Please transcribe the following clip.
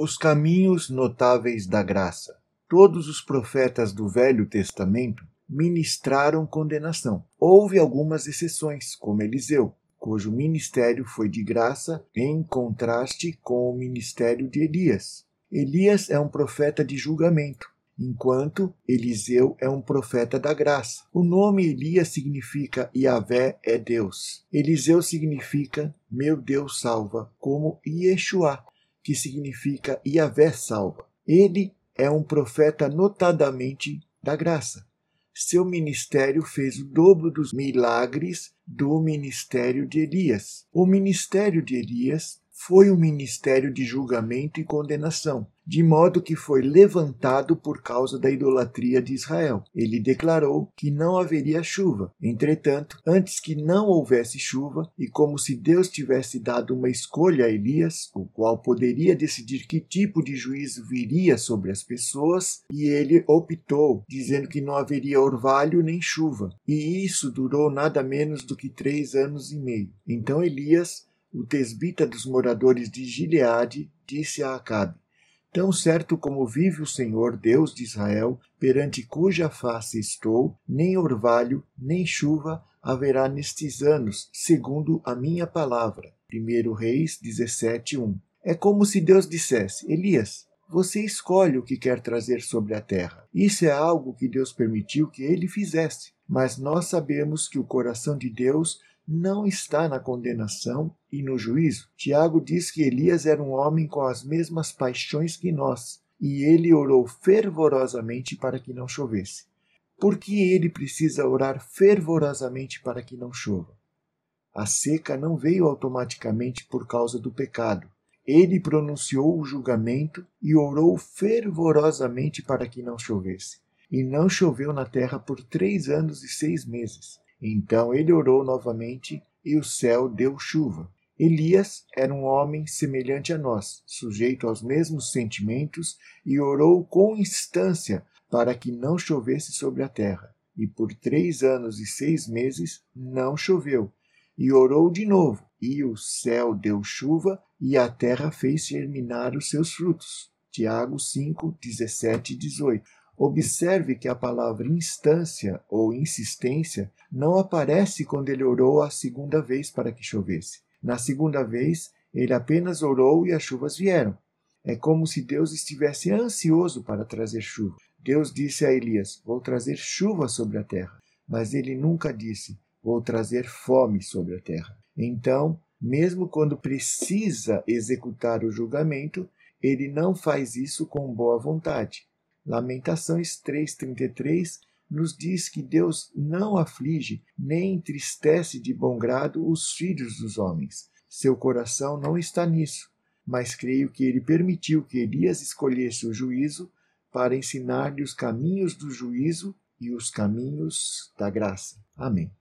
Os caminhos notáveis da graça. Todos os profetas do Velho Testamento ministraram condenação. Houve algumas exceções, como Eliseu, cujo ministério foi de graça, em contraste com o ministério de Elias. Elias é um profeta de julgamento, enquanto Eliseu é um profeta da graça. O nome Elias significa Yahvé é Deus. Eliseu significa meu Deus salva, como Yeshua, que significa Yahvé salva. Ele é um profeta notadamente da graça. Seu ministério fez o dobro dos milagres do ministério de Elias. O ministério de Elias foi um ministério de julgamento e condenação, de modo que foi levantado por causa da idolatria de Israel. Ele declarou que não haveria chuva. Entretanto, antes que não houvesse chuva, e como se Deus tivesse dado uma escolha a Elias, o qual poderia decidir que tipo de juízo viria sobre as pessoas, e ele optou, dizendo que não haveria orvalho nem chuva. E isso durou nada menos do que três anos e meio. Então Elias o tesbita dos moradores de Gileade disse a Acabe: Tão certo como vive o Senhor, Deus de Israel, perante cuja face estou, nem orvalho, nem chuva haverá nestes anos, segundo a minha palavra. 1 Reis 17:1. É como se Deus dissesse: Elias, você escolhe o que quer trazer sobre a terra. Isso é algo que Deus permitiu que ele fizesse. Mas nós sabemos que o coração de Deus não está na condenação e no juízo. Tiago diz que Elias era um homem com as mesmas paixões que nós, e ele orou fervorosamente para que não chovesse. Por que ele precisa orar fervorosamente para que não chova? A seca não veio automaticamente por causa do pecado. Ele pronunciou o julgamento e orou fervorosamente para que não chovesse. E não choveu na terra por três anos e seis meses. Então ele orou novamente e o céu deu chuva. Elias era um homem semelhante a nós, sujeito aos mesmos sentimentos, e orou com instância para que não chovesse sobre a terra. E por três anos e seis meses não choveu. E orou de novo, e o céu deu chuva, e a terra fez germinar os seus frutos. Tiago 5, 17 e 18. Observe que a palavra instância ou insistência não aparece quando ele orou a segunda vez para que chovesse. Na segunda vez, ele apenas orou e as chuvas vieram. É como se Deus estivesse ansioso para trazer chuva. Deus disse a Elias: Vou trazer chuva sobre a terra. Mas ele nunca disse: Vou trazer fome sobre a terra. Então, mesmo quando precisa executar o julgamento, ele não faz isso com boa vontade. Lamentações 3,33 nos diz que Deus não aflige nem entristece de bom grado os filhos dos homens. Seu coração não está nisso, mas creio que ele permitiu que Elias escolhesse o juízo para ensinar-lhe os caminhos do juízo e os caminhos da graça. Amém.